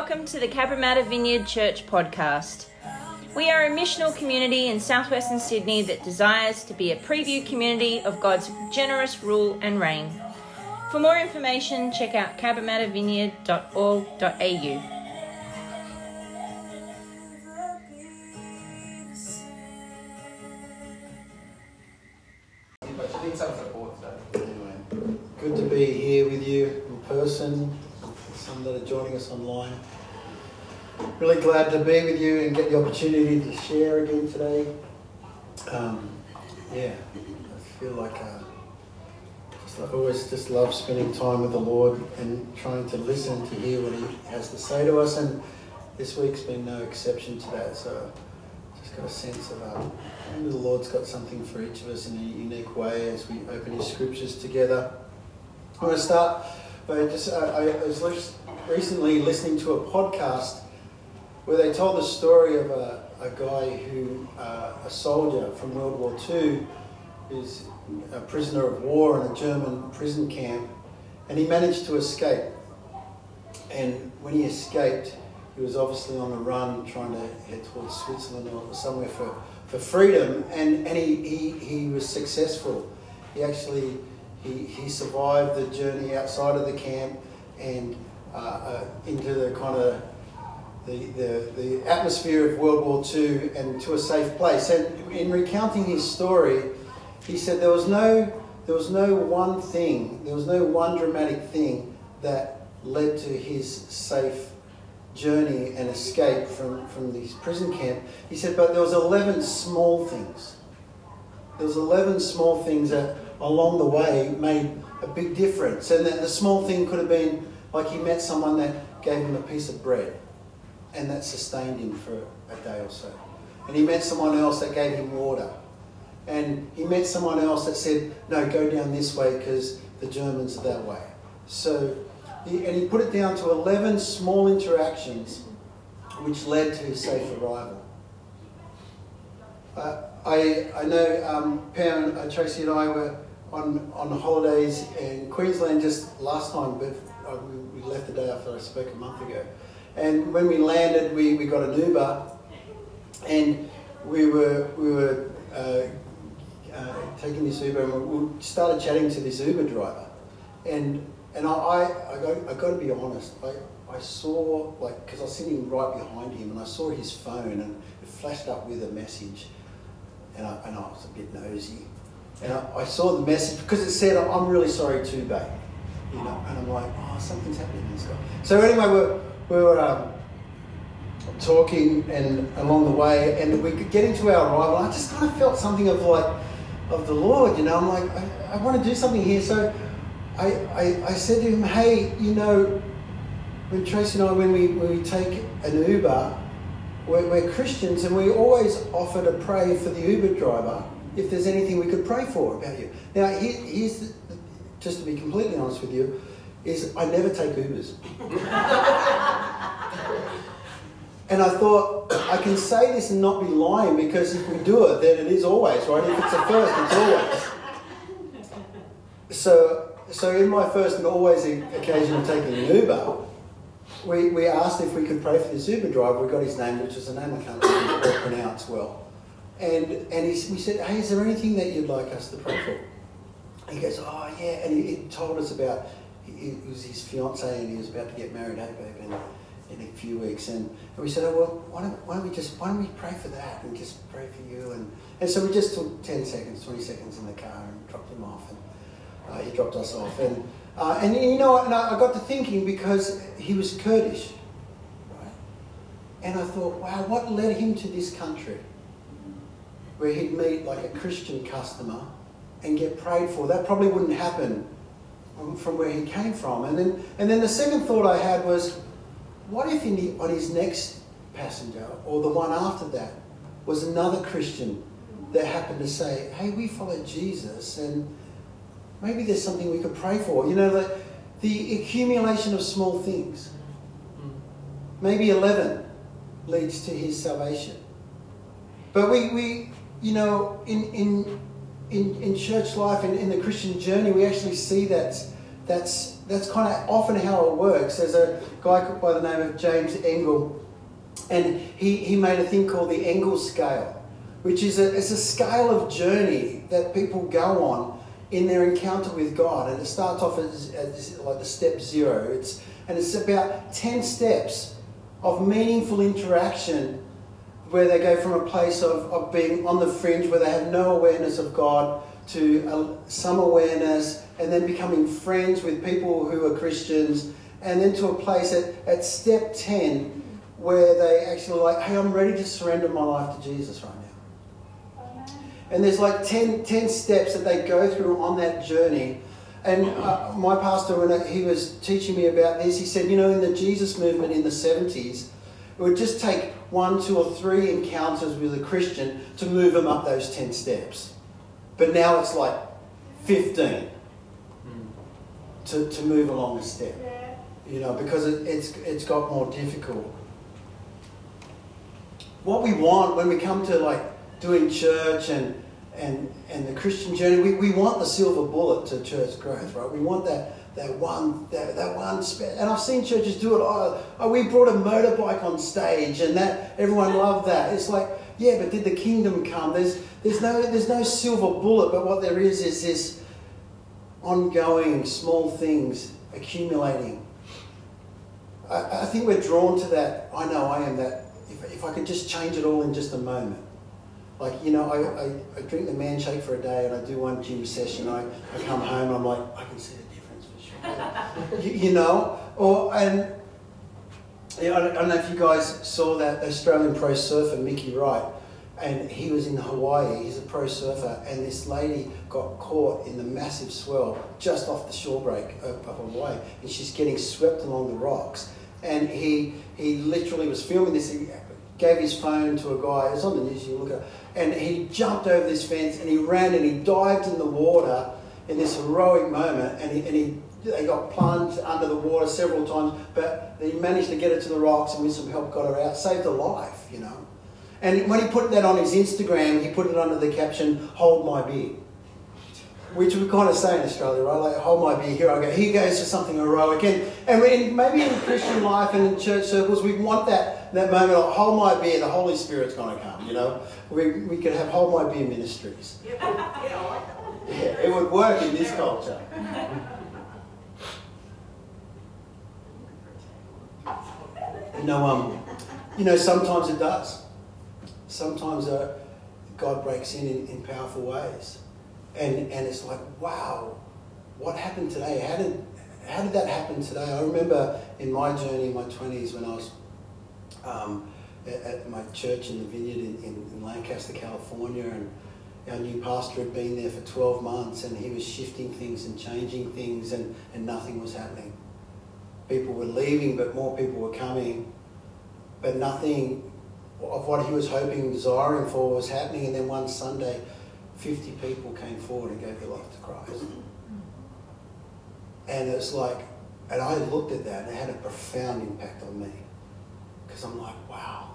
welcome to the Cabramatta Vineyard Church podcast. We are a missional community in southwestern Sydney that desires to be a preview community of God's generous rule and reign. For more information, check out cabramattavineyard.org.au. that are joining us online. Really glad to be with you and get the opportunity to share again today. Um, yeah, I feel like uh, just, I always just love spending time with the Lord and trying to listen to hear what He has to say to us. And this week's been no exception to that. So just got a sense of um, the Lord's got something for each of us in a unique way as we open His scriptures together. I'm going to start by just, I, I was recently listening to a podcast where they told the story of a, a guy who, uh, a soldier from World War II, is a prisoner of war in a German prison camp, and he managed to escape. And when he escaped, he was obviously on the run trying to head towards Switzerland or somewhere for, for freedom, and, and he, he, he was successful. He actually he, he survived the journey outside of the camp and uh, uh, into the kind of the, the, the atmosphere of World War II and to a safe place. And in recounting his story, he said there was no there was no one thing, there was no one dramatic thing that led to his safe journey and escape from, from this prison camp. He said, but there was 11 small things. There was 11 small things that along the way made a big difference. And the small thing could have been like he met someone that gave him a piece of bread and that sustained him for a day or so. And he met someone else that gave him water. And he met someone else that said, no, go down this way because the Germans are that way. So, he, and he put it down to 11 small interactions which led to his safe arrival. Uh, I, I know um, Pam, uh, Tracy and I were on, on holidays in Queensland just last time, but uh, we, left the day after I spoke a month ago. And when we landed, we, we got an Uber, and we were we were uh, uh, taking this Uber, and we started chatting to this Uber driver, and and I I, I got I got to be honest, I. I saw, like, because I was sitting right behind him and I saw his phone and it flashed up with a message and I, and I was a bit nosy. And I, I saw the message because it said, I'm really sorry too. You know, and I'm like, oh, something's happening to this guy. So anyway, we're, we were um, talking and along the way, and we get into our arrival. I just kind of felt something of like, of the Lord, you know. I'm like, I, I want to do something here. So I, I, I said to him, hey, you know, when Tracy and I, when we, when we take an Uber, we're, we're Christians and we always offer to pray for the Uber driver if there's anything we could pray for about you. Now, here, here's, the, just to be completely honest with you, is I never take Ubers. and I thought, I can say this and not be lying because if we do it, then it is always, right? If it's a first, it's always. So, so in my first and always occasion of taking an Uber, we, we asked if we could pray for this Uber driver. We got his name, which is a name I can't pronounce well. And, and he, we said, hey, is there anything that you'd like us to pray for? He goes, oh, yeah. And he, he told us about, it was his fiance and he was about to get married, hey, babe, in, in a few weeks. And, and we said, oh, well, why don't, why don't we just, why don't we pray for that and just pray for you? And, and so we just took 10 seconds, 20 seconds in the car and dropped him off. And uh, he dropped us off. And, uh, and you know, and I got to thinking because he was Kurdish, right? And I thought, wow, what led him to this country? where he'd meet like a Christian customer and get prayed for. That probably wouldn't happen um, from where he came from. And then, and then the second thought I had was, what if on his next passenger or the one after that was another Christian that happened to say, hey, we follow Jesus and maybe there's something we could pray for. You know, the, the accumulation of small things. Maybe 11 leads to his salvation. But we, we, you know, in, in, in, in church life and in, the Christian journey, we actually see that, that's that's kind of often how it works. There's a guy by the name of James Engel, and he, he made a thing called the Engel scale, which is a, it's a scale of journey that people go on in their encounter with God. And it starts off as, as like the step zero. It's, and it's about 10 steps of meaningful interaction where they go from a place of, of being on the fringe where they have no awareness of God to uh, some awareness and then becoming friends with people who are Christians and then to a place at, at step 10 where they actually like, hey, I'm ready to surrender my life to Jesus right now. And there's like 10, 10 steps that they go through on that journey. And uh, my pastor, when he was teaching me about this, he said, you know, in the Jesus movement in the 70s, it would just take one, two, or three encounters with a Christian to move them up those 10 steps. But now it's like 15 to, to move along a step, you know, because it, it's, it's got more difficult. What we want when we come to like doing church and, and, and the Christian journey, we, we want the silver bullet to church growth, right? We want that, that one, that, that one spe- and I've seen churches do it. Oh, oh, we brought a motorbike on stage, and that everyone loved that. It's like, yeah, but did the kingdom come? There's there's no there's no silver bullet, but what there is is this ongoing small things accumulating. I, I think we're drawn to that. I know I am that. If, if I could just change it all in just a moment. Like, you know, I, I, I drink the man shake for a day and I do one gym session. I, I come home, and I'm like, I can see sure. you, you know? Or, and I, don't, I don't know if you guys saw that Australian pro surfer, Mickey Wright and he was in Hawaii. He's a pro surfer, and this lady got caught in the massive swell just off the shore break of, of Hawaii, and she's getting swept along the rocks. And he he literally was filming this. He gave his phone to a guy. It's on the news. You look at, and he jumped over this fence and he ran and he dived in the water in this heroic moment, and he, and he they got plunged under the water several times, but he managed to get it to the rocks and with some help got her out, saved her life, you know. And when he put that on his Instagram, he put it under the caption, Hold my beer. Which we kind of say in Australia, right? Like, hold my beer, here I go. He goes to something heroic. And, and we, maybe in Christian life and in church circles, we want that, that moment of, hold my beer, the Holy Spirit's going to come, you know? We, we could have hold my beer ministries. Yeah, it would work in this culture. You know, um, you know, sometimes it does sometimes uh, God breaks in, in, in powerful ways. And, and it's like, wow, what happened today? How did, how did that happen today? I remember in my journey in my 20s when I was um, at, at, my church in the vineyard in, in, in, Lancaster, California, and our new pastor had been there for 12 months and he was shifting things and changing things, and, and nothing was happening. People were leaving, but more people were coming, but nothing of what he was hoping and desiring for was happening. And then one Sunday, 50 people came forward and gave their life to Christ. And it's like, and I looked at that and it had a profound impact on me. Because I'm like, wow,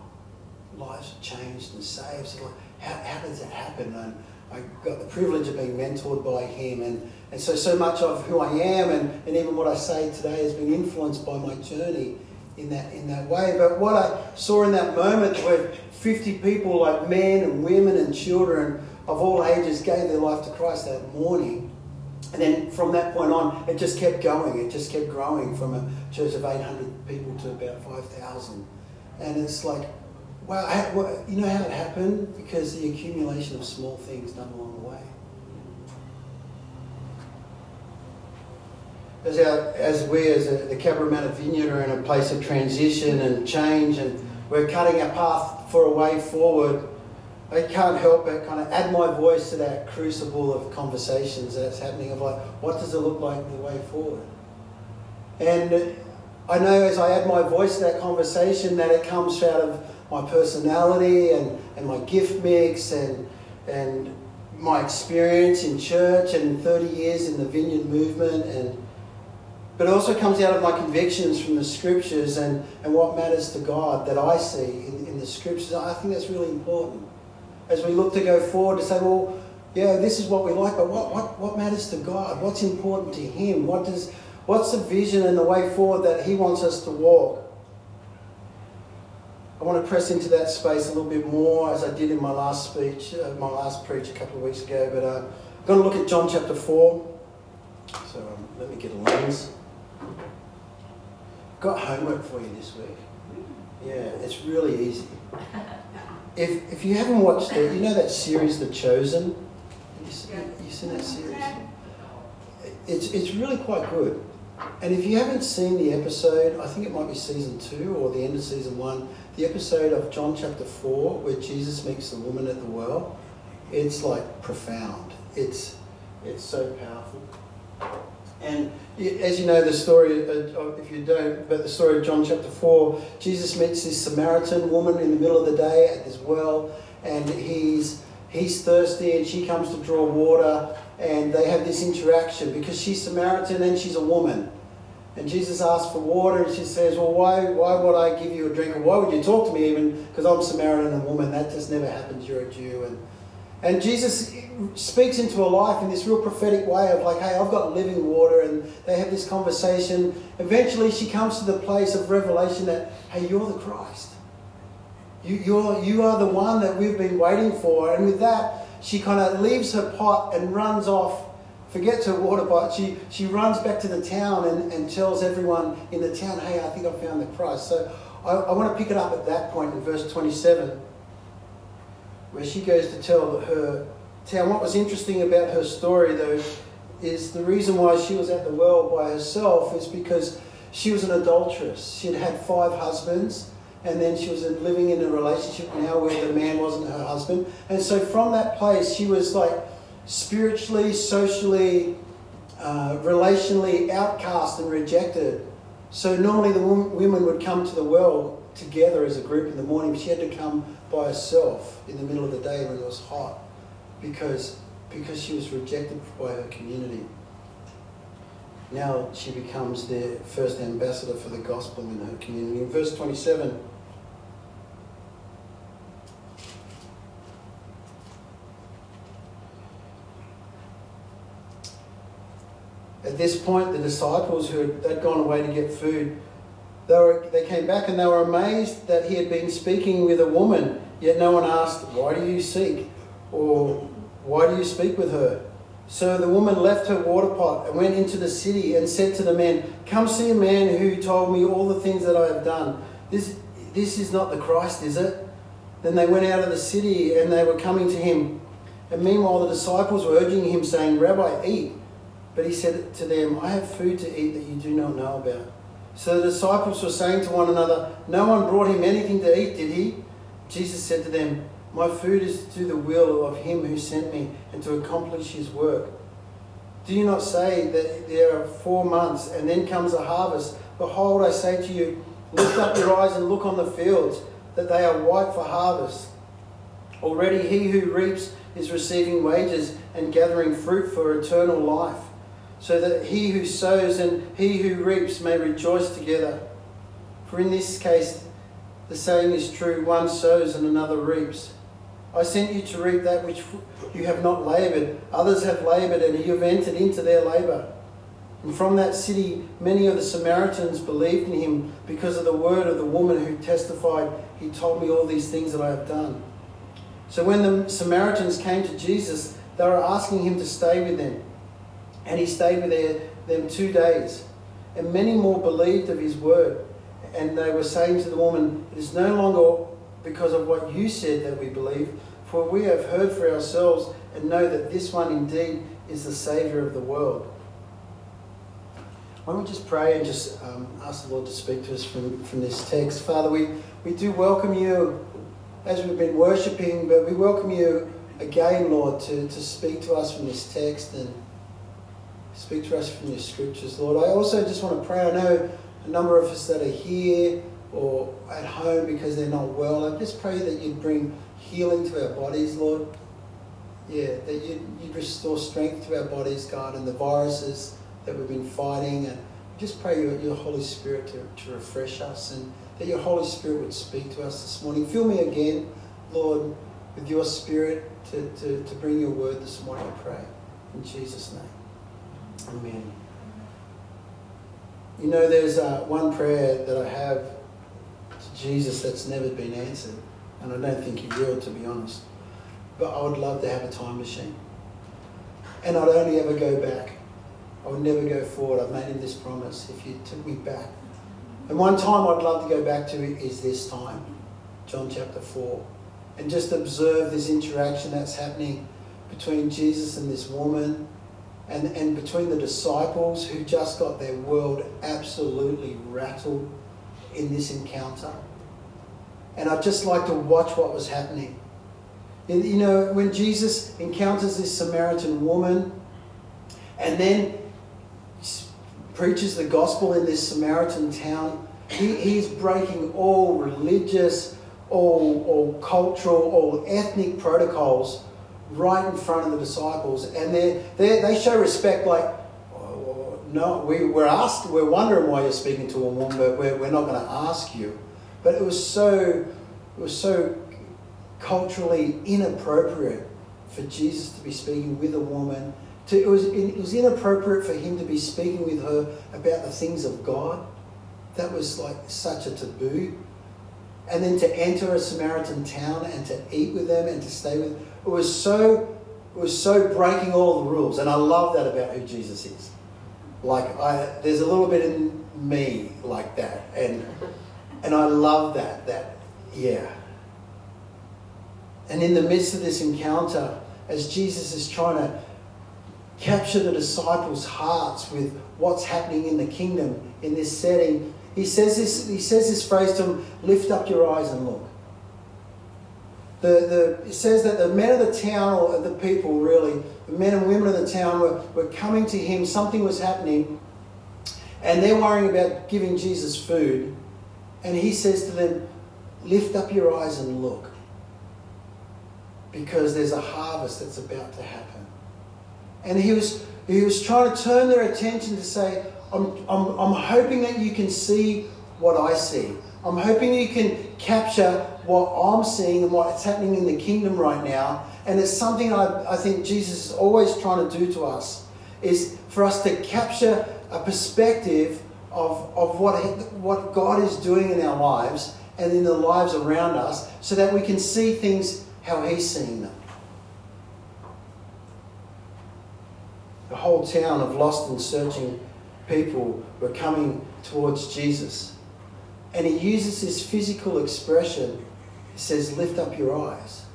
lives changed and saved. So like, how, how does that happen? And I got the privilege of being mentored by him. And, and so, so much of who I am and, and even what I say today has been influenced by my journey in that in that way. But what I saw in that moment where 50 people, like men and women and children of all ages, gave their life to Christ that morning. And then from that point on, it just kept going. It just kept growing from a church of 800 people to about 5,000. And it's like, wow, you know how it happened? Because the accumulation of small things done along the way. as, our, as we as a, the Cabramatta Vineyard are in a place of transition and change and we're cutting a path for a way forward, I can't help but kind of add my voice to that crucible of conversations that's happening of like, what does it look like the way forward? And I know as I add my voice to that conversation that it comes out of my personality and, and my gift mix and, and my experience in church and 30 years in the vineyard movement and but it also comes out of my convictions from the scriptures and, and what matters to God that I see in, in the scriptures. I think that's really important. As we look to go forward to say, well, yeah, this is what we like, but what, what, what matters to God? What's important to Him? What does, what's the vision and the way forward that He wants us to walk? I want to press into that space a little bit more as I did in my last speech, uh, my last preach a couple of weeks ago. But uh, I'm going to look at John chapter 4. So um, let me get a lens. Got homework for you this week. Yeah, it's really easy. If, if you haven't watched it, you know that series, The Chosen? You, you seen that series? It's, it's really quite good. And if you haven't seen the episode, I think it might be season two or the end of season one, the episode of John chapter 4 where Jesus meets the woman at the well, it's like profound. It's, it's so powerful. And as you know, the story, uh, uh, if you don't, but the story of John chapter 4, Jesus meets this Samaritan woman in the middle of the day at this well, and he's, he's thirsty, and she comes to draw water, and they have this interaction because she's Samaritan and she's a woman. And Jesus asks for water, and she says, Well, why, why would I give you a drink? Or why would you talk to me even? Because I'm Samaritan and a woman. That just never happens. You're a Jew. And, and Jesus speaks into a life in this real prophetic way of like, Hey, I've got living water. And they have this conversation. Eventually, she comes to the place of revelation that, Hey, you're the Christ. You, you're, you are the one that we've been waiting for. And with that, she kind of leaves her pot and runs off forgets her water pot. She, she runs back to the town and, and tells everyone in the town, hey, I think I found the Christ. So I, I want to pick it up at that point in verse 27, where she goes to tell her town. What was interesting about her story, though, is the reason why she was at the well by herself is because she was an adulteress. She'd had five husbands and then she was living in a relationship now where the man wasn't her husband. And so from that place, she was like spiritually, socially, uh, relationally outcast and rejected. So normally the women would come to the well together as a group in the morning, but she had to come by herself in the middle of the day when it was hot because, because she was rejected by her community. Now she becomes their first ambassador for the gospel in her community. In verse 27, At this point, the disciples who had gone away to get food, they, were, they came back and they were amazed that he had been speaking with a woman, yet no one asked, Why do you seek? Or why do you speak with her? So the woman left her water pot and went into the city and said to the men, Come see a man who told me all the things that I have done. This, this is not the Christ, is it? Then they went out of the city and they were coming to him. And meanwhile, the disciples were urging him, saying, Rabbi, eat. But he said to them, I have food to eat that you do not know about. So the disciples were saying to one another, No one brought him anything to eat, did he? Jesus said to them, My food is to do the will of him who sent me and to accomplish his work. Do you not say that there are four months and then comes a harvest? Behold, I say to you, lift up your eyes and look on the fields, that they are white for harvest. Already he who reaps is receiving wages and gathering fruit for eternal life so that he who sows and he who reaps may rejoice together. For in this case, the saying is true one sows and another reaps. I sent you to reap that which you have not laboured. Others have laboured, and you have entered into their labour. And from that city, many of the Samaritans believed in him because of the word of the woman who testified, He told me all these things that I have done. So when the Samaritans came to Jesus, they were asking him to stay with them. And he stayed with them two days. And many more believed of his word. And they were saying to the woman, It is no longer because of what you said that we believe, for we have heard for ourselves and know that this one indeed is the Saviour of the world. Why don't we just pray and just um, ask the Lord to speak to us from, from this text? Father, we, we do welcome you as we've been worshipping, but we welcome you again, Lord, to, to speak to us from this text and Speak to us from your scriptures, Lord. I also just want to pray. I know a number of us that are here or at home because they're not well. I just pray that you'd bring healing to our bodies, Lord. Yeah, that you'd, you'd restore strength to our bodies, God, and the viruses that we've been fighting. And just pray your, your Holy Spirit to, to refresh us and that your Holy Spirit would speak to us this morning. Fill me again, Lord. with your spirit to, to, to bring your word this morning, I pray. In Jesus' name. Amen. You know, there's uh, one prayer that I have to Jesus that's never been answered, and I don't think he will, to be honest. But I would love to have a time machine. And I'd only ever go back. I would never go forward. I've made him this promise if you took me back. And one time I'd love to go back to is this time, John chapter 4, and just observe this interaction that's happening between Jesus and this woman and, and between the disciples who just got their world absolutely rattled in this encounter. And I'd just like to watch what was happening. You know, when Jesus encounters this Samaritan woman and then preaches the gospel in this Samaritan town, he, he's breaking all religious, all, all cultural, all ethnic protocols right in front of the disciples. And they they show respect like, oh, no, we, we're asked, we're wondering why you're speaking to a woman, but we're, we're not going to ask you. But it was so, it was so culturally inappropriate for Jesus to be speaking with a woman. To, it, was, it was inappropriate for him to be speaking with her about the things of God. That was like such a taboo. And then to enter a Samaritan town and to eat with them and to stay with it was so it was so breaking all the rules. And I love that about who Jesus is. Like I there's a little bit in me like that. And and I love that. That yeah. And in the midst of this encounter, as Jesus is trying to capture the disciples' hearts with what's happening in the kingdom in this setting, he says this, he says this phrase to them lift up your eyes and look. The, the, it says that the men of the town, or the people really, the men and women of the town were, were coming to him, something was happening, and they're worrying about giving Jesus food. And he says to them, Lift up your eyes and look because there's a harvest that's about to happen. And he was, he was trying to turn their attention to say, I'm, I'm, I'm hoping that you can see what I see. I'm hoping you can capture what I'm seeing and what's happening in the kingdom right now. And it's something I, I think Jesus is always trying to do to us, is for us to capture a perspective of, of what, what God is doing in our lives and in the lives around us so that we can see things how he's seeing them. The whole town of lost and searching people were coming towards Jesus. And he uses this physical expression. He says, Lift up your eyes.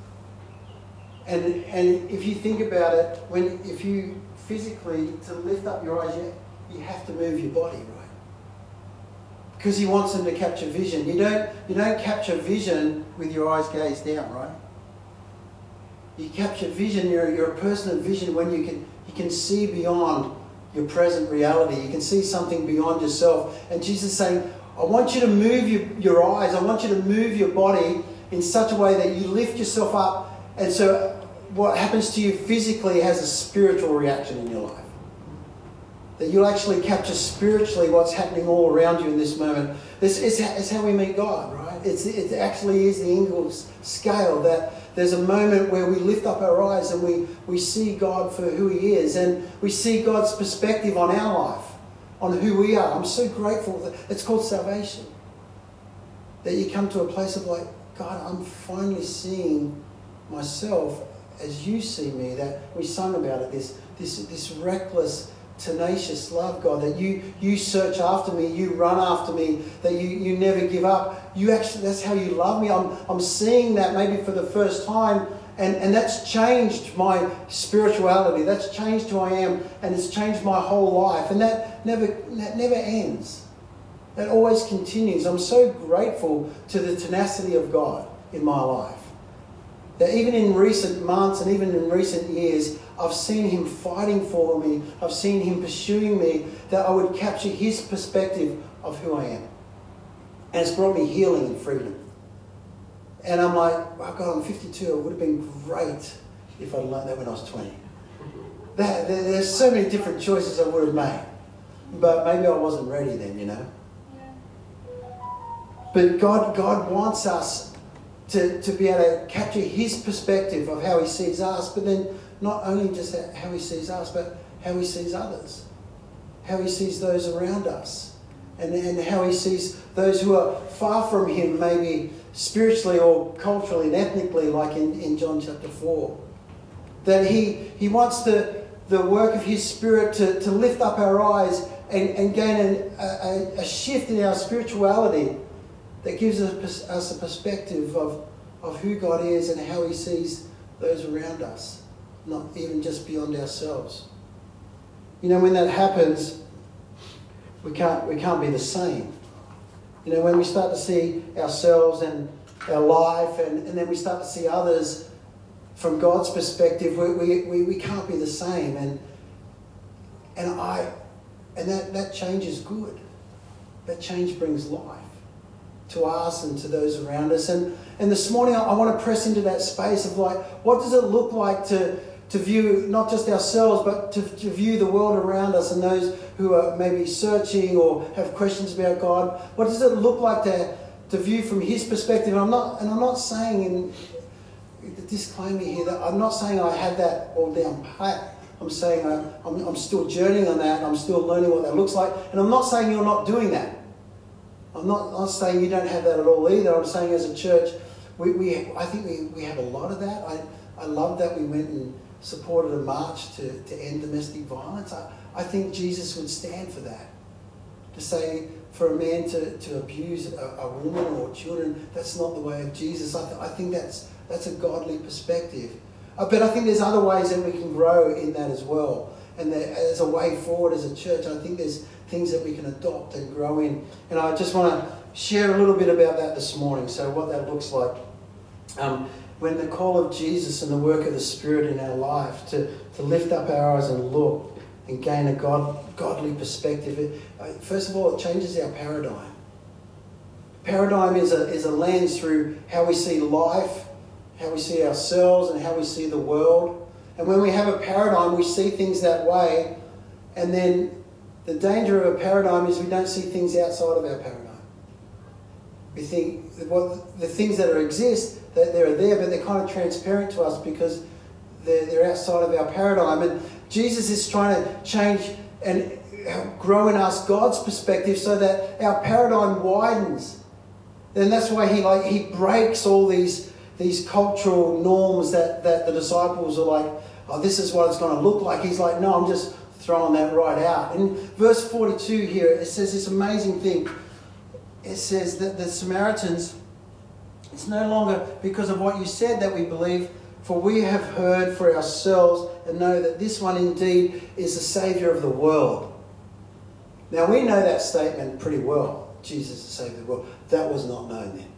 And, and if you think about it, when if you physically, to lift up your eyes, you, you have to move your body, right? Because he wants them to capture vision. You don't, you don't capture vision with your eyes gazed down, right? You capture vision, you're, you're a person of vision when you can, you can see beyond your present reality. You can see something beyond yourself. And Jesus is saying, I want you to move your, your eyes, I want you to move your body in such a way that you lift yourself up. And so what happens to you physically has a spiritual reaction in your life. That you'll actually capture spiritually what's happening all around you in this moment. This is, how we meet God, right? It's, it actually is the Engel scale that there's a moment where we lift up our eyes and we, we see God for who He is and we see God's perspective on our life, on who we are. I'm so grateful that it's called salvation. That you come to a place of like, God, I'm finally seeing myself as you see me. That we sung about it, this, this, this reckless tenacious love, God, that you, you search after me, you run after me, that you, you never give up. You actually, that's how you love me. I'm, I'm seeing that maybe for the first time, and, and that's changed my spirituality. That's changed who I am, and it's changed my whole life. And that never, that never ends. That always continues. I'm so grateful to the tenacity of God in my life. That even in recent months and even in recent years, I've seen him fighting for me. I've seen him pursuing me, that I would capture his perspective of who I am. And it's brought me healing and freedom. And I'm like, oh God, I'm 52. It would have been great if I'd learned that when I was 20. That, there's so many different choices I would have made. But maybe I wasn't ready then, you know. But God, God wants us to, to be able to capture his perspective of how he sees us, but then not only just how he sees us, but how he sees others, how he sees those around us, and, and how he sees those who are far from him, maybe spiritually or culturally and ethnically, like in, in John chapter 4. That he, he wants the, the work of his spirit to, to lift up our eyes and, and gain an, a, a shift in our spirituality that gives us, us a perspective of, of who God is and how he sees those around us, not even just beyond ourselves. You know, when that happens, we can't, we can't be the same. You know, when we start to see ourselves and our life, and, and then we start to see others from God's perspective, we, we, we, we can't be the same. And, and, I, and that, that change is good. That change brings life to us and to those around us. And, and this morning, I, I want to press into that space of like, what does it look like to, to view not just ourselves, but to, to view the world around us and those who are maybe searching or have questions about God. What does it look like to, to view from His perspective? And I'm not, and I'm not saying in the disclaimer here that I'm not saying I have that all down pat. I'm saying I, I'm, I'm still journeying on that I'm still learning what that looks like. And I'm not saying you're not doing that. I'm not, not saying you don't have that at all either. I'm saying as a church, we, we, I think we, we have a lot of that. I, I love that we went and supported a march to, to end domestic violence. I, I think Jesus would stand for that. To say for a man to, to abuse a, a woman or children, that's not the way of Jesus. I, th- I think that's, that's a godly perspective. Uh, but I think there's other ways that we can grow in that as well. And there, as a way forward as a church, I think there's things that we can adopt and grow in. And I just want to share a little bit about that this morning, so what that looks like. Um, when the call of Jesus and the work of the Spirit in our life to, to lift up our eyes and look and gain a God, godly perspective, it, uh, first of all, it changes our paradigm. Paradigm is a, is a lens through how we see life, how we see ourselves, and how we see the world. And when we have a paradigm, we see things that way, and then the danger of a paradigm is we don't see things outside of our paradigm. We think what the things that exist that they're there, but they're kind of transparent to us because they're, they're outside of our paradigm. And Jesus is trying to change and grow in us God's perspective so that our paradigm widens. And that's why he like he breaks all these these cultural norms that, that the disciples are like, oh, this is what it's going to look like. He's like, no, I'm just throwing that right out. In verse 42 here, it says this amazing thing. It says that the Samaritans it's no longer because of what you said that we believe, for we have heard for ourselves and know that this one indeed is the Saviour of the world. Now we know that statement pretty well. Jesus, the Saviour of the world. That was not known then.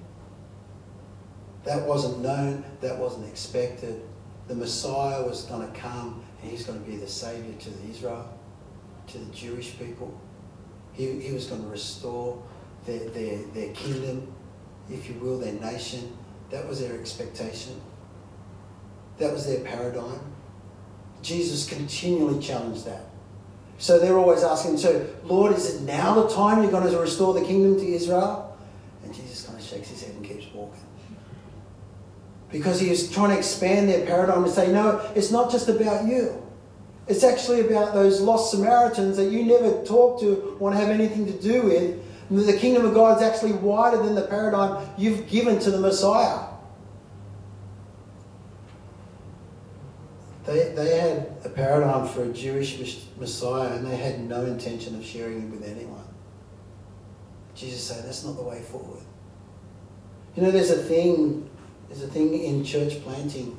That wasn't known, that wasn't expected. The Messiah was going to come and he's going to be the Saviour to the Israel, to the Jewish people. He, he was going to restore their, their, their kingdom if you will, their nation. That was their expectation. That was their paradigm. Jesus continually challenged that. So they're always asking, so, Lord, is it now the time you're going to restore the kingdom to Israel? And Jesus kind of shakes his head and keeps walking. Because he is trying to expand their paradigm and say, no, it's not just about you. It's actually about those lost Samaritans that you never talk to, want to have anything to do with, the kingdom of God is actually wider than the paradigm you've given to the Messiah. They, they had a paradigm for a Jewish Messiah and they had no intention of sharing it with anyone. Jesus said, that's not the way forward. You know, there's a thing, there's a thing in church planting.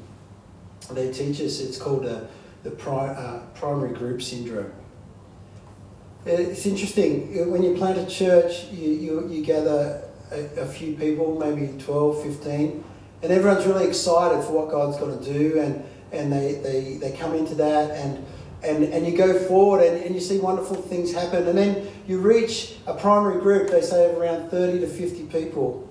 They teach us, it's called a, the pri, uh, primary group syndrome. Uh, it's interesting, when you plant a church, you, you, you gather a, a, few people, maybe 12, 15, and everyone's really excited for what God's going to do, and, and they, they, they come into that, and, and, and you go forward and, and you see wonderful things happen. And then you reach a primary group, they say of around 30 to 50 people.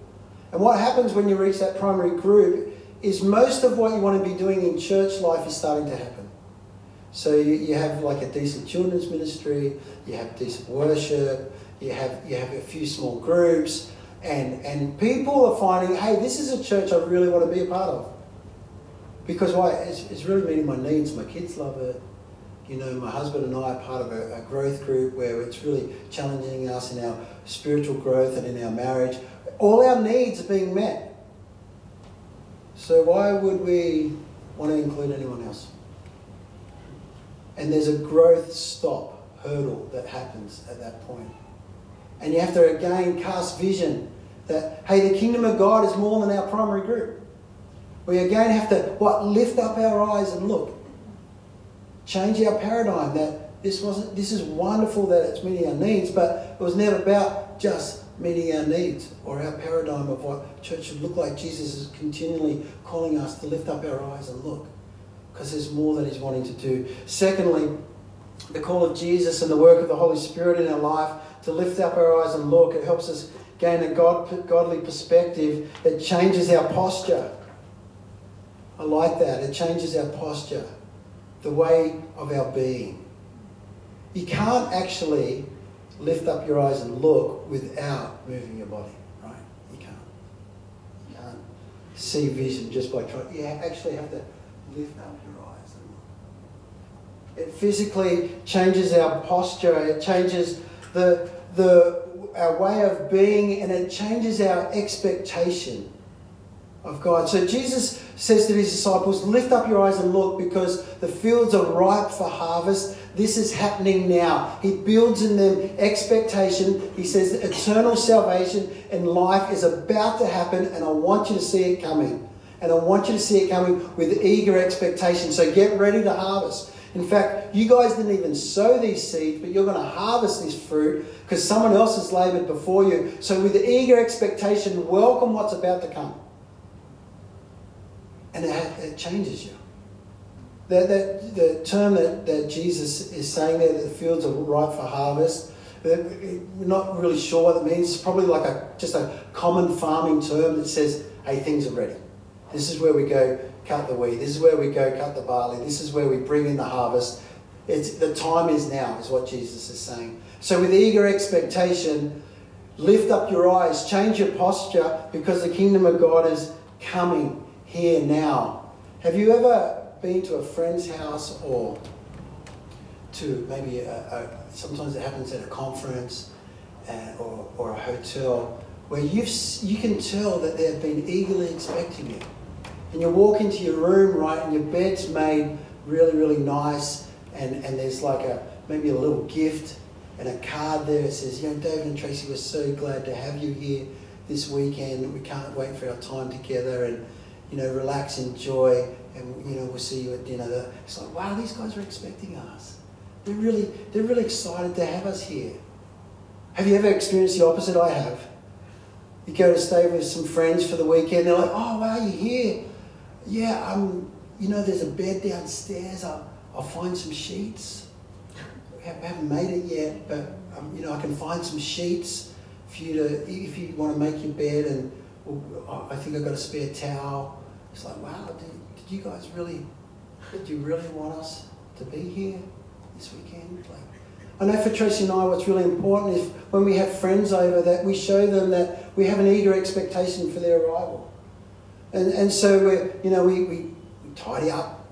And what happens when you reach that primary group is most of what you want to be doing in church life is starting to happen. So you, you have like a decent children's ministry, you have decent worship, you have you have a few small groups, And, and people are finding, hey, this is a church I really want to be a part of. Because why? It's, it's really meeting my needs. My kids love it. You know, my husband and I are part of a, a growth group where it's really challenging us in our spiritual growth and in our marriage. All our needs are being met. So why would we want to include anyone else? And there's a growth stop hurdle that happens at that point. And you have to again cast vision that, hey, the kingdom of God is more than our primary group. We again have to what lift up our eyes and look. Change our paradigm that this wasn't this is wonderful that it's meeting our needs, but it was never about just meeting our needs or our paradigm of what church should look like. Jesus is continually calling us to lift up our eyes and look. Because there's more that he's wanting to do. Secondly, the call of Jesus and the work of the Holy Spirit in our life to lift up our eyes and look. It helps us gain a God, godly perspective. It changes our posture. I like that. It changes our posture, the way of our being. You can't actually lift up your eyes and look without moving your body, right? You can't. You can't see vision just by trying. You actually have to lift up your eyes and look. It physically changes our posture. It changes the the our way of being, and it changes our expectation of God. So Jesus says to his disciples, Lift up your eyes and look because the fields are ripe for harvest. This is happening now. He builds in them expectation. He says eternal salvation and life is about to happen, and I want you to see it coming. And I want you to see it coming with eager expectation. So get ready to harvest. In fact, you guys didn't even sow these seeds, but you're going to harvest this fruit because someone else has labored before you. So, with eager expectation, welcome what's about to come and it, it changes you. That, that, the term that, that Jesus is saying there, that the fields are ripe for harvest, uh, we're not really sure what it means. It's probably like a just a common farming term that says, hey, things are ready. This is where we go cut the wheat. This is where we go cut the barley. This is where we bring in the harvest. It's, the time is now, is what Jesus is saying. So, with eager expectation, lift up your eyes, change your posture, because the kingdom of God is coming here now. Have you ever been to a friend's house or to maybe a, a, sometimes it happens at a conference uh, or, or a hotel where you've, you can tell that they've been eagerly expecting you. And you walk into your room, right, and your bed's made really, really nice, and, and there's like a maybe a little gift and a card there that says, you know, David and Tracy, we're so glad to have you here this weekend. We can't wait for our time together. And you know, relax, enjoy, and you know, we'll see you at dinner. It's like, wow, these guys are expecting us. They're really, they're really excited to have us here. Have you ever experienced the opposite? I have. You go to stay with some friends for the weekend. They're like, oh wow, you're here. Yeah, um, you know, there's a bed downstairs. I'll, I'll find some sheets. We haven't made it yet, but um, you know, I can find some sheets for you to, if you want to make your bed and well, I think I've got a spare towel. It's like, wow, did, did you guys really, did you really want us to be here this weekend? Like, I know for Tracy and I, what's really important is when we have friends over that we show them that we have an eager expectation for their arrival. And, and so we're, you know, we, we, tidy up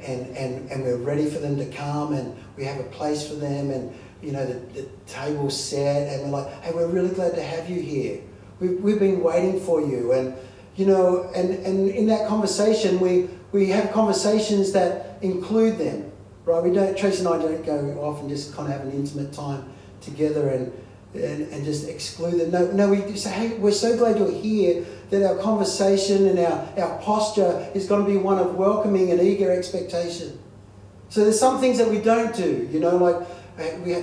and, and, and we're ready for them to come and we have a place for them and, you know, the, the table's set and we're like, hey, we're really glad to have you here. We've, we've been waiting for you. And, you know, and, and in that conversation, we, we have conversations that include them, right? We don't, Tracy and I don't go off and just kind of have an intimate time together and, and, and just exclude them. No, no, we say, hey, we're so glad you're here that our conversation and our, our posture is going to be one of welcoming and eager expectation. So there's some things that we don't do, you know, like uh, we, uh,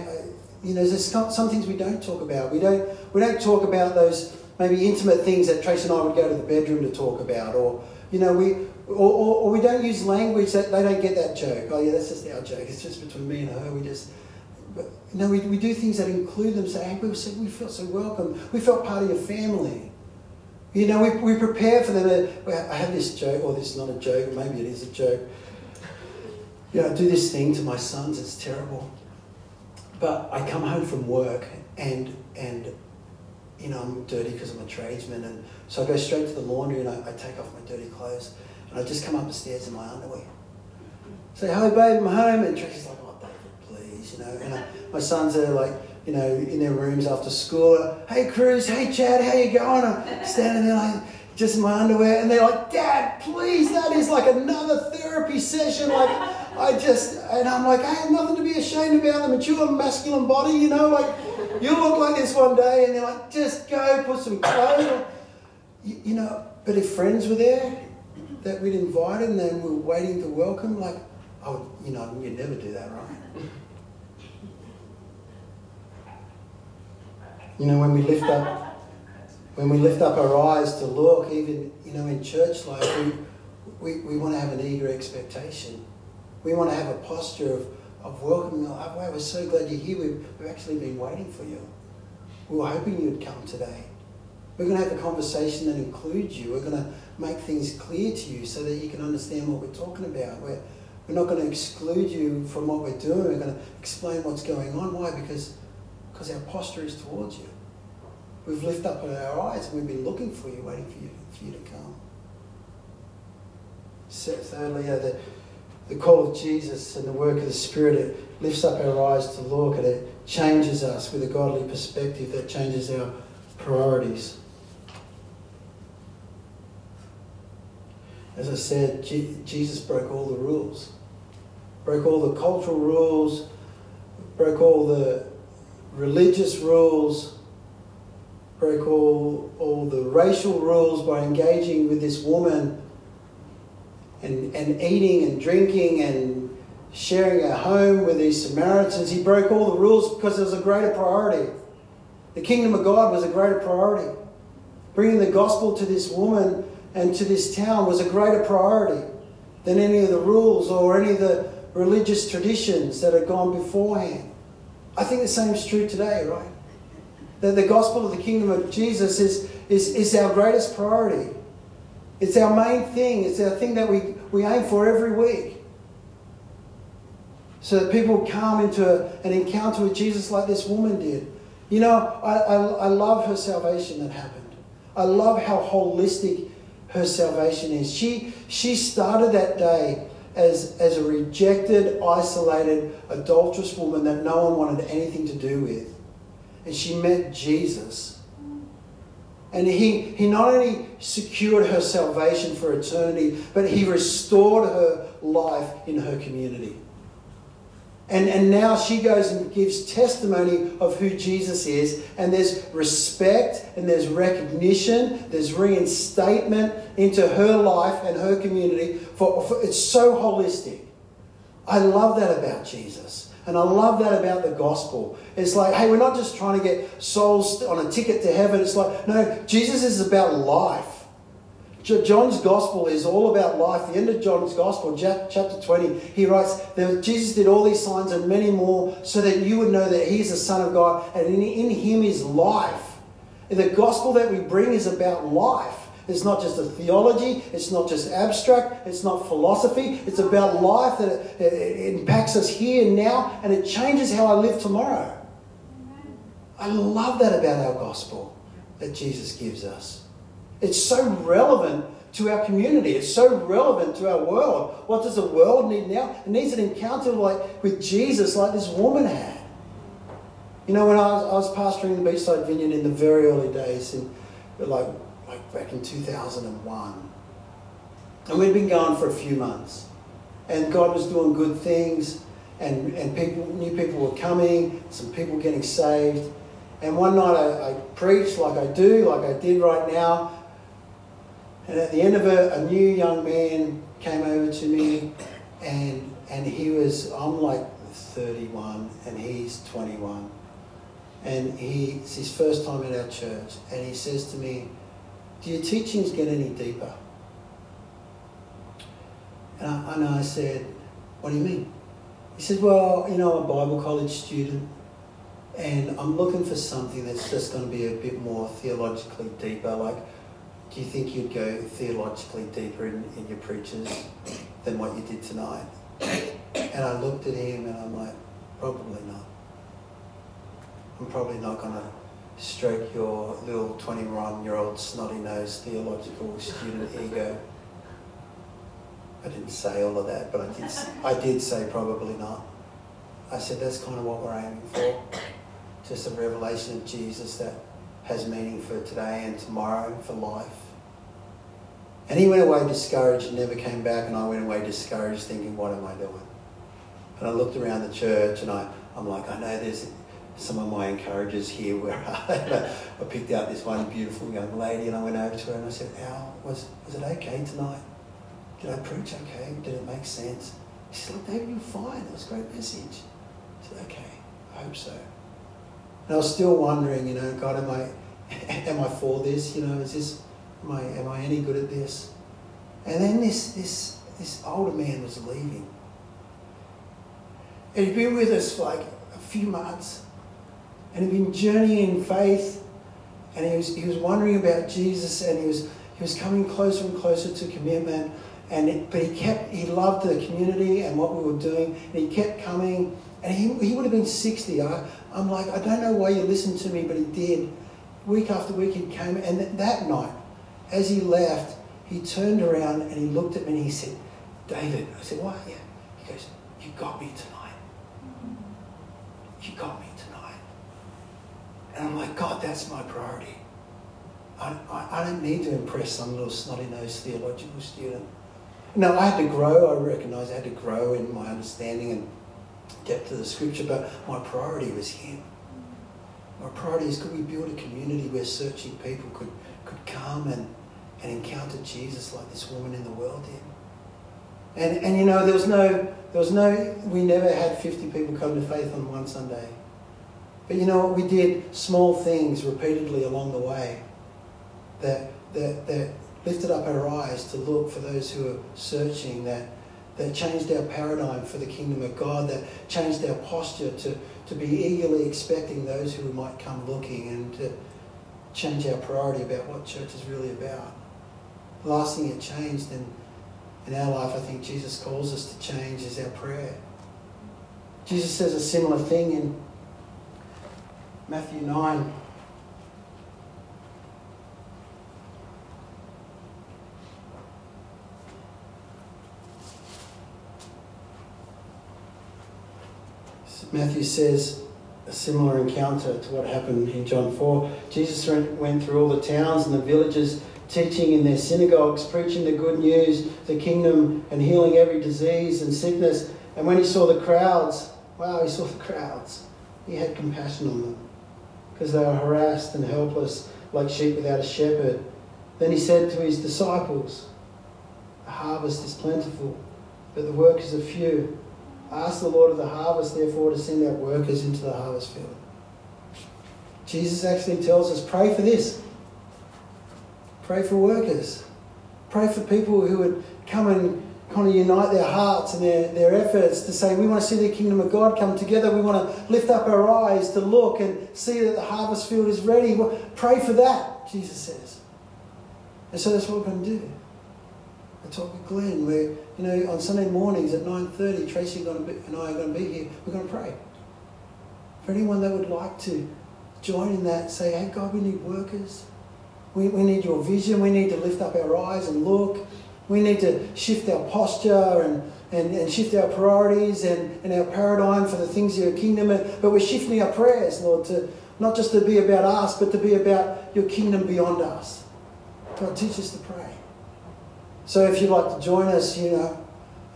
you know, there's some things we don't talk about. We don't, we don't talk about those maybe intimate things that Trace and I would go to the bedroom to talk about, or you know, we or, or, or, we don't use language that they don't get that joke. Oh yeah, that's just our joke. It's just between me and her. We just but, you know, we, we do things that include them. Say, hey, we, so, we felt so welcome. We felt part of your family. You know, we, we prepare for them. Uh, I have this joke, or this is not a joke, maybe it is a joke. You know, I do this thing to my sons, it's terrible. But I come home from work and and you know, I'm dirty because I'm a tradesman. And so I go straight to the laundry and I, I take off my dirty clothes. And I just come up the stairs in my underwear. Say, hi, babe, I'm home. And Tracy's like, oh, David, please, you know. And I, my sons are like, you know, in their rooms after school. Hey, Cruz, hey, Chad, how you going? I'm standing there like, just in my underwear. And they're like, Dad, please, that is like another therapy session. Like, I just, and I'm like, I have nothing to be ashamed about. The mature masculine body, you know, like, you'll look like this one day. And they're like, just go, put some clothes on. You, you know, but if friends were there that we'd invited and then we were waiting to welcome, like, oh, you know, you'd never do that, right? You know, when we lift up, when we lift up our eyes to look, even you know, in church life, we, we, we want to have an eager expectation. We want to have a posture of, of welcoming. Oh, wow, we're so glad you're here. We've, we've actually been waiting for you. We were hoping you'd come today. We're going to have a conversation that includes you. We're going to make things clear to you so that you can understand what we're talking about. We're, we're not going to exclude you from what we're doing. We're going to explain what's going on. Why? Because because our posture is towards you. We've lifted up our eyes and we've been looking for you, waiting for you, for you to come. Thirdly, uh, the, the call of Jesus and the work of the Spirit, it lifts up our eyes to look and it changes us with a godly perspective that changes our priorities. As I said, Jesus broke all the rules, broke all the cultural rules, broke all the religious rules, broke all, all the racial rules by engaging with this woman and, and eating and drinking and sharing a home with these Samaritans. He broke all the rules because there was a greater priority. The kingdom of God was a greater priority. Bringing the gospel to this woman and to this town was a greater priority than any of the rules or any of the religious traditions that had gone beforehand. I think the same is true today, right? That the gospel of the kingdom of Jesus is, is, is our greatest priority. It's our main thing. It's our thing that we, we aim for every week. So that people come into an encounter with Jesus like this woman did. You know, I, I, I love her salvation that happened. I love how holistic her salvation is. She, she started that day as, as a rejected, isolated, adulterous woman that no one wanted anything to do with. And she met Jesus. And he, he not only secured her salvation for eternity, but he restored her life in her community. And, and now she goes and gives testimony of who Jesus is. And there's respect and there's recognition, there's reinstatement into her life and her community. For, for, it's so holistic. I love that about Jesus. And I love that about the gospel. It's like, hey, we're not just trying to get souls on a ticket to heaven. It's like, no, Jesus is about life. John's gospel is all about life. The end of John's gospel, chapter 20, he writes that Jesus did all these signs and many more so that you would know that he is the Son of God and in, him is life. And the gospel that we bring is about life. It's not just a theology, it's not just abstract, it's not philosophy. It's about life that it impacts us here and now and it changes how I live tomorrow. I love that about our gospel that Jesus gives us. It's so relevant to our community. It's so relevant to our world. What does the world need now? It needs an encounter like with Jesus, like this woman had. You know, when I was, I was pastoring the Beachside Vineyard in the very early days, in, like, like back in 2001, and we'd been going for a few months, and God was doing good things, and, and people, new people were coming, some people getting saved. And one night I, I preached like I do, like I did right now, and at the end of it, a new young man came over to me, and and he was I'm like 31, and he's 21, and he it's his first time at our church, and he says to me, "Do your teachings get any deeper?" And I, and I said, "What do you mean?" He said, "Well, you know, I'm a Bible college student." And I'm looking for something that's just going to be a bit more theologically deeper, like do you think you'd go theologically deeper in, in your preachers than what you did tonight? And I looked at him and I'm like, probably not. I'm probably not going to stroke your little 21 year old snotty nosed theological student ego. I didn't say all of that, but I did, I did say probably not. I said that's kind of what we're aiming for. Just a revelation of Jesus that has meaning for today and tomorrow, for life. And he went away discouraged and never came back, and I went away discouraged thinking, what am I doing? And I looked around the church and I, I'm like, I know there's some of my encouragers here where I, I picked out this one beautiful young lady and I went over to her and I said, Al, was, was it okay tonight? Did I preach okay? Did it make sense? She said, look, David, you're fine. It was a great message. I said, okay, I hope so. And I was still wondering, you know, God, am I, am I for this? You know, is this, am I, am I any good at this? And then this, this, this older man was leaving. He'd been with us for like a few months. And he'd been journeying in faith. And he was, he was wondering about Jesus and he was, he was coming closer and closer to commitment. And it, but he kept, he loved the community and what we were doing. And he kept coming. And he, he would have been 60. I, I'm like, I don't know why you listened to me, but he did. Week after week he came. And that, that night, as he left, he turned around and he looked at me and he said, David, I said, what? Yeah. He goes, you got me tonight. You got me tonight. And I'm like, God, that's my priority. I, I, I don't need to impress some little snotty nosed theological student. No, I had to grow. I recognise I had to grow in my understanding and depth of the scripture, but my priority was Him. My priority is could we build a community where searching people could, could come and, and encounter Jesus like this woman in the world did? And, and you know, there was no, there was no, we never had 50 people come to faith on one Sunday. But you know what? We did small things repeatedly along the way that, that, that lifted up our eyes to look for those who are searching, that, that changed our paradigm for the kingdom of God, that changed our posture to, to be eagerly expecting those who might come looking and to change our priority about what church is really about. Last thing it changed in, in our life, I think Jesus calls us to change, is our prayer. Jesus says a similar thing in Matthew 9. Matthew says a similar encounter to what happened in John 4. Jesus went through all the towns and the villages, teaching in their synagogues, preaching the good news, the kingdom, and healing every disease and sickness. And when he saw the crowds, wow, he saw the crowds, he had compassion on them because they were harassed and helpless like sheep without a shepherd. Then he said to his disciples, The harvest is plentiful, but the workers are few. Ask the Lord of the harvest, therefore, to send out workers into the harvest field. Jesus actually tells us pray for this. Pray for workers. Pray for people who would come and kind of unite their hearts and their, their efforts to say, we want to see the kingdom of God come together. We want to lift up our eyes to look and see that the harvest field is ready. Pray for that, Jesus says. And so that's what we're going to do. I talked with Glenn where, you know, on Sunday mornings at 9.30, Tracy and I are going to be here. We're going to pray. For anyone that would like to join in that, say, hey, God, we need workers. We, we need your vision. We need to lift up our eyes and look. We need to shift our posture and, and, and shift our priorities and, and our paradigm for the things of your kingdom. But we're shifting our prayers, Lord, to not just to be about us, but to be about your kingdom beyond us. God, teach us to pray. So if you'd like to join us, you know,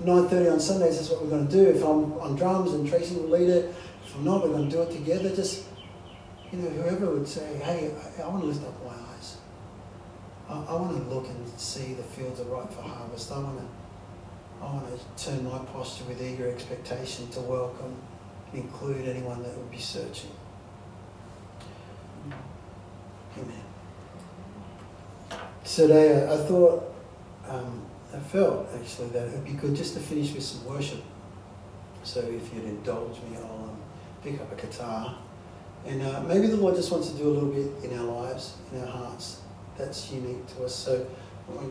9.30 on Sundays, that's what we're going to do. If I'm on drums and Tracy will lead it, if I'm not, we're going to do it together. Just, you know, whoever would say, hey, I, I want to lift up my. I, I want to look and see the fields are ripe for harvest. I want to, I want to turn my posture with eager expectation to welcome and include anyone that would be searching. Amen. Today, I thought um, I felt actually that it would be good just to finish with some worship. So if you'd indulge me, I'll um, pick up a guitar. And uh, maybe the Lord just wants to do a little bit in our lives, in our hearts. That's unique to us. So I